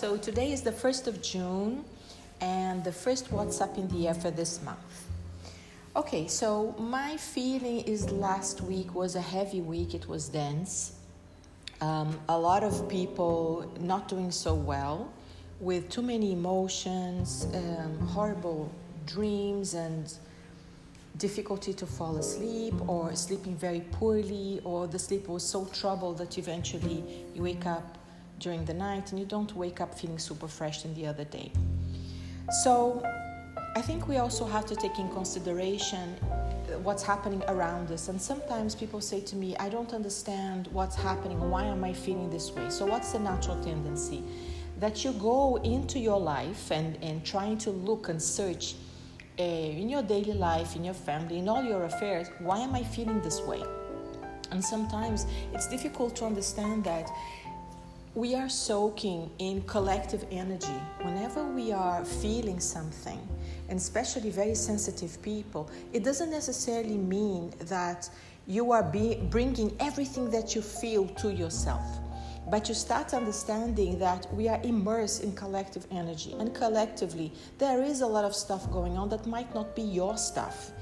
so today is the 1st of June and the first WhatsApp in the air for this month. Okay, so my feeling is last week was a heavy week, it was dense. Um, a lot of people not doing so well with too many emotions, um, horrible dreams, and difficulty to fall asleep, or sleeping very poorly, or the sleep was so troubled that eventually you wake up during the night and you don't wake up feeling super fresh in the other day. So I think we also have to take in consideration what's happening around us. And sometimes people say to me, I don't understand what's happening. Why am I feeling this way? So, what's the natural tendency? That you go into your life and, and trying to look and search uh, in your daily life, in your family, in all your affairs, why am I feeling this way? And sometimes it's difficult to understand that we are soaking in collective energy whenever we are feeling something, and especially very sensitive people. It doesn't necessarily mean that you are be- bringing everything that you feel to yourself. But you start understanding that we are immersed in collective energy, and collectively, there is a lot of stuff going on that might not be your stuff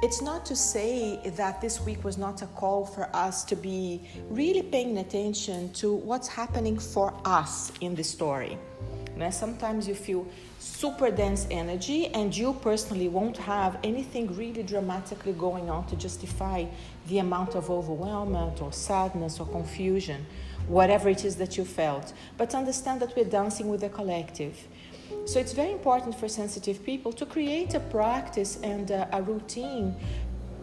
it's not to say that this week was not a call for us to be really paying attention to what's happening for us in the story. Know, sometimes you feel super dense energy and you personally won't have anything really dramatically going on to justify the amount of overwhelmment or sadness or confusion, whatever it is that you felt. But understand that we're dancing with the collective so it's very important for sensitive people to create a practice and a, a routine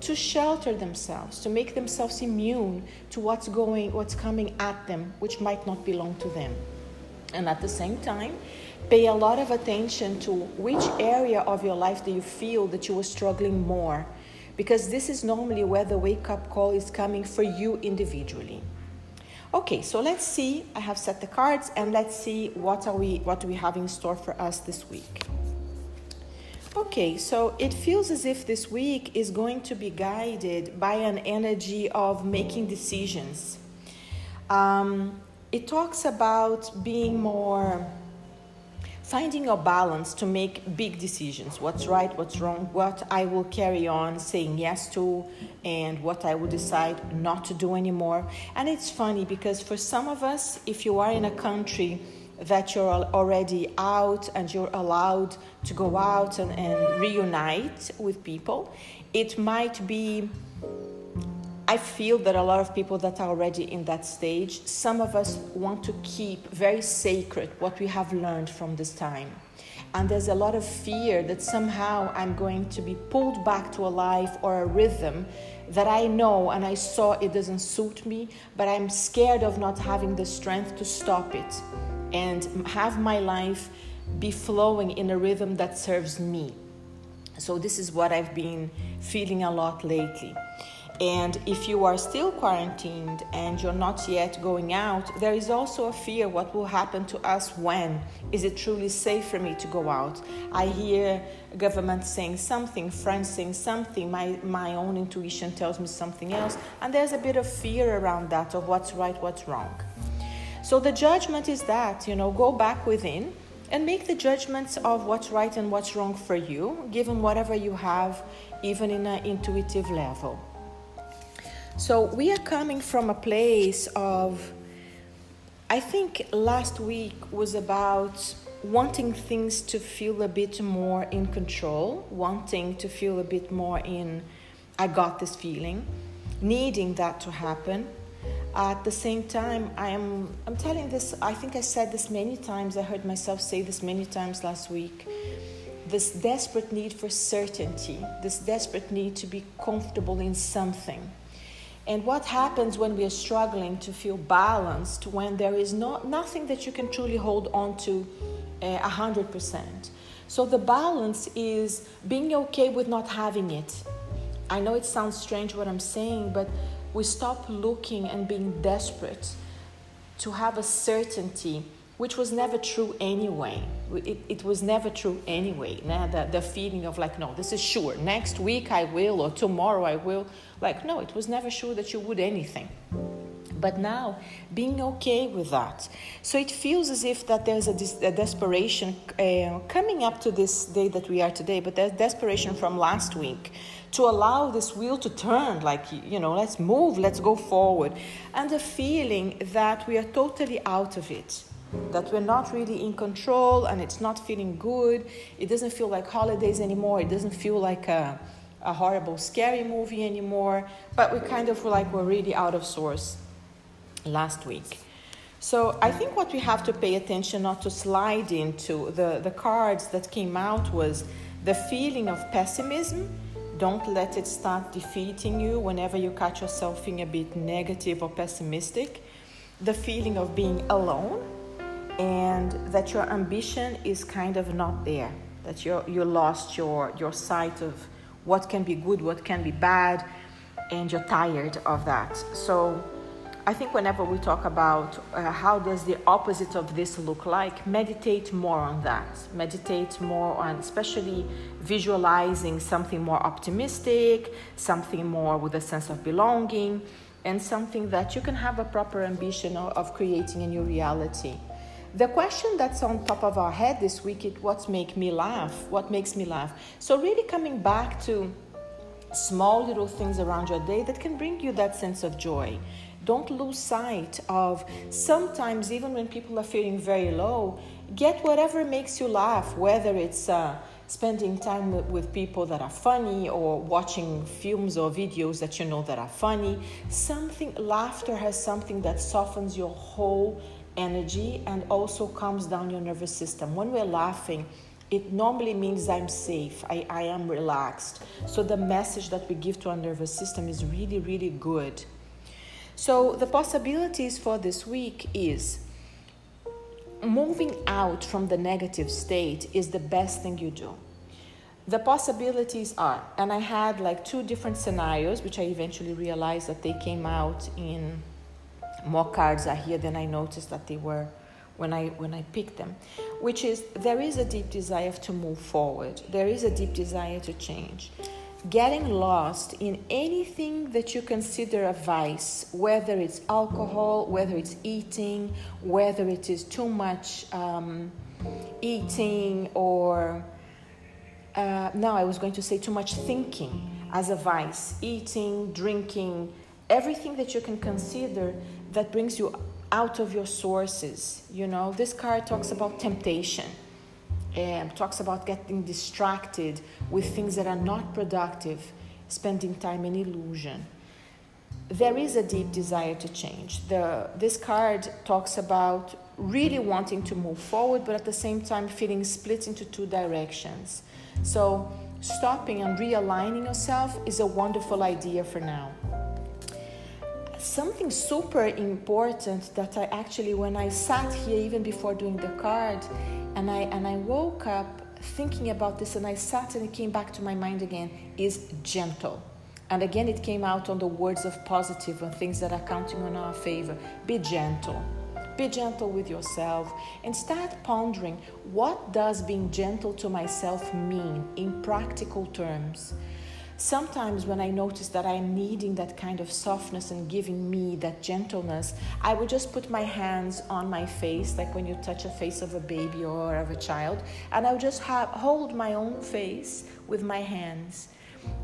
to shelter themselves, to make themselves immune to what's going, what's coming at them, which might not belong to them. And at the same time, pay a lot of attention to which area of your life do you feel that you are struggling more, because this is normally where the wake up call is coming for you individually. Okay, so let's see. I have set the cards and let's see what are we what do we have in store for us this week. Okay, so it feels as if this week is going to be guided by an energy of making decisions. Um, it talks about being more finding a balance to make big decisions. What's right what's wrong what i will carry on saying yes to and what i will decide not to do anymore. And it's funny because for some of us if you are in a country that you're already out and you're allowed to go out and, and reunite with people it might be I feel that a lot of people that are already in that stage, some of us want to keep very sacred what we have learned from this time. And there's a lot of fear that somehow I'm going to be pulled back to a life or a rhythm that I know and I saw it doesn't suit me, but I'm scared of not having the strength to stop it and have my life be flowing in a rhythm that serves me. So, this is what I've been feeling a lot lately. And if you are still quarantined and you're not yet going out, there is also a fear what will happen to us when. Is it truly safe for me to go out? I hear government saying something, friends saying something, my, my own intuition tells me something else, and there's a bit of fear around that of what's right, what's wrong. So the judgment is that, you know, go back within and make the judgments of what's right and what's wrong for you, given whatever you have, even in an intuitive level. So we are coming from a place of, I think last week was about wanting things to feel a bit more in control, wanting to feel a bit more in, I got this feeling, needing that to happen. At the same time, I am I'm telling this, I think I said this many times, I heard myself say this many times last week. This desperate need for certainty, this desperate need to be comfortable in something and what happens when we are struggling to feel balanced when there is not, nothing that you can truly hold on to uh, hundred percent? So the balance is being okay with not having it. I know it sounds strange what I'm saying, but we stop looking and being desperate to have a certainty which was never true anyway. It, it was never true anyway. Nah, the, the feeling of like, no, this is sure. Next week I will, or tomorrow I will. Like, no, it was never sure that you would anything. but now being okay with that so it feels as if that there's a, dis- a desperation uh, coming up to this day that we are today but there's desperation from last week to allow this wheel to turn like you know let's move let's go forward and a feeling that we are totally out of it that we're not really in control and it's not feeling good. It doesn't feel like holidays anymore. It doesn't feel like a, a horrible scary movie anymore. But we kind of feel like we're really out of source last week. So i think what we have to pay attention not to slide into the, the cards that came out was the feeling of pessimism. Don't let it start defeating you whenever you catch yourself feeling a bit negative or pessimistic. The feeling of being alone and that your ambition is kind of not there, that you you lost your, your sight of what can be good, what can be bad, and you're tired of that. So I think whenever we talk about uh, how does the opposite of this look like, meditate more on that. Meditate more on, especially visualizing something more optimistic, something more with a sense of belonging, and something that you can have a proper ambition of, of creating a new reality. The question that's on top of our head this week is what makes me laugh? What makes me laugh? So really coming back to small little things around your day that can bring you that sense of joy. Don't lose sight of sometimes, even when people are feeling very low, get whatever makes you laugh, whether it's uh, spending time with, with people that are funny or watching films or videos that you know that are funny. Something, laughter has something that softens your whole energy and also calms down your nervous system. When we're laughing, it normally means I'm safe, I, I am relaxed. So the message that we give to our nervous system is really, really good. So the possibilities for this week is moving out from the negative state is the best thing you do. The possibilities are, and I had like two different scenarios, which I eventually realized that they came out in more cards are here than I noticed that they were when I when I picked them, which is there is a deep desire to move forward. There is a deep desire to change getting lost in anything that you consider a vice, whether it's alcohol, whether it's eating, whether it is too much um, eating, or uh, now I was going to say too much thinking as a vice, eating, drinking, everything that you can consider that brings you out of your sources. You know, this card talks about temptation um, talks about getting distracted with things that are not productive, spending time in illusion. There is a deep desire to change. The, this card talks about really wanting to move forward, but at the same time feeling split into two directions. So, stopping and realigning yourself is a wonderful idea for now. Something super important that I actually, when I sat here, even before doing the card, and I and I woke up thinking about this and I sat and it came back to my mind again is gentle. And again it came out on the words of positive and things that are counting on our favor. Be gentle. Be gentle with yourself and start pondering what does being gentle to myself mean in practical terms? Sometimes, when I notice that I'm needing that kind of softness and giving me that gentleness, I would just put my hands on my face, like when you touch a face of a baby or of a child, and I would just have, hold my own face with my hands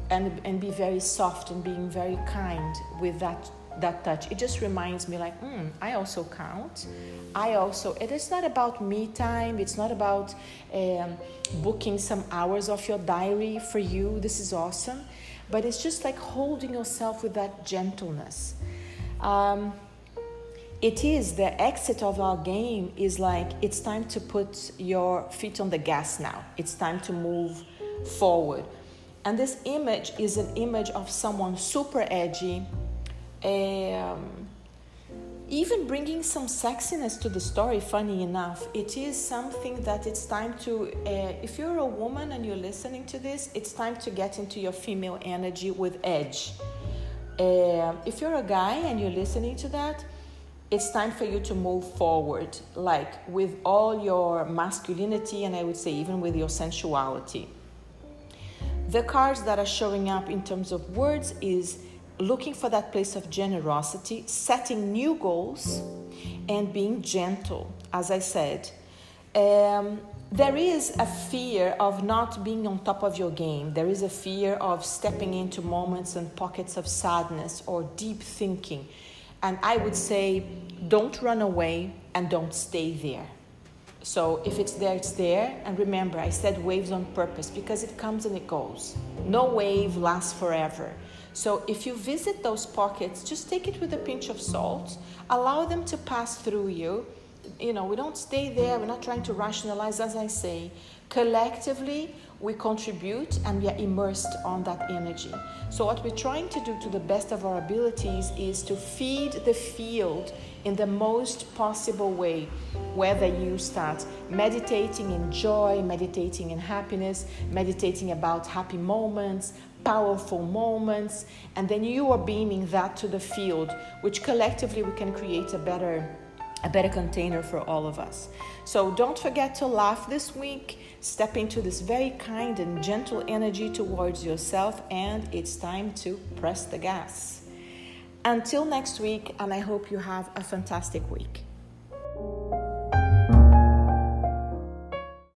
and, and be very soft and being very kind with that that touch. It just reminds me, like, mm, I also count. I also, it is not about me time, it's not about um, booking some hours of your diary for you. This is awesome. But it's just like holding yourself with that gentleness. Um, it is the exit of our game is like it's time to put your feet on the gas now. It's time to move forward. And this image is an image of someone super edgy, um, even bringing some sexiness to the story funny enough it is something that it's time to uh, if you're a woman and you're listening to this it's time to get into your female energy with edge. Uh, if you're a guy and you're listening to that it's time for you to move forward like with all your masculinity and i would say even with your sensuality. The cards that are showing up in terms of words is looking for that place of generosity, setting new goals, and being gentle. As I said, um, there is a fear of not being on top of your game. There is a fear of stepping into moments and pockets of sadness or deep thinking. And I would say, don't run away and don't stay there. So if it's there, it's there. And remember, I said waves on purpose because it comes and it goes. No wave lasts forever. So if you visit those pockets, just take it with a pinch of salt. Allow them to pass through you. You know, we don't stay there. We're not trying to rationalize, as I say. Collectively, we contribute and we are immersed on that energy. So, what we're trying to do to the best of our abilities is to feed the field in the most possible way. Whether you start meditating in joy, meditating in happiness, meditating about happy moments, powerful moments, and then you are beaming that to the field, which collectively we can create a better a better container for all of us. So don't forget to laugh this week. Step into this very kind and gentle energy towards yourself, and it's time to press the gas. Until next week, and I hope you have a fantastic week.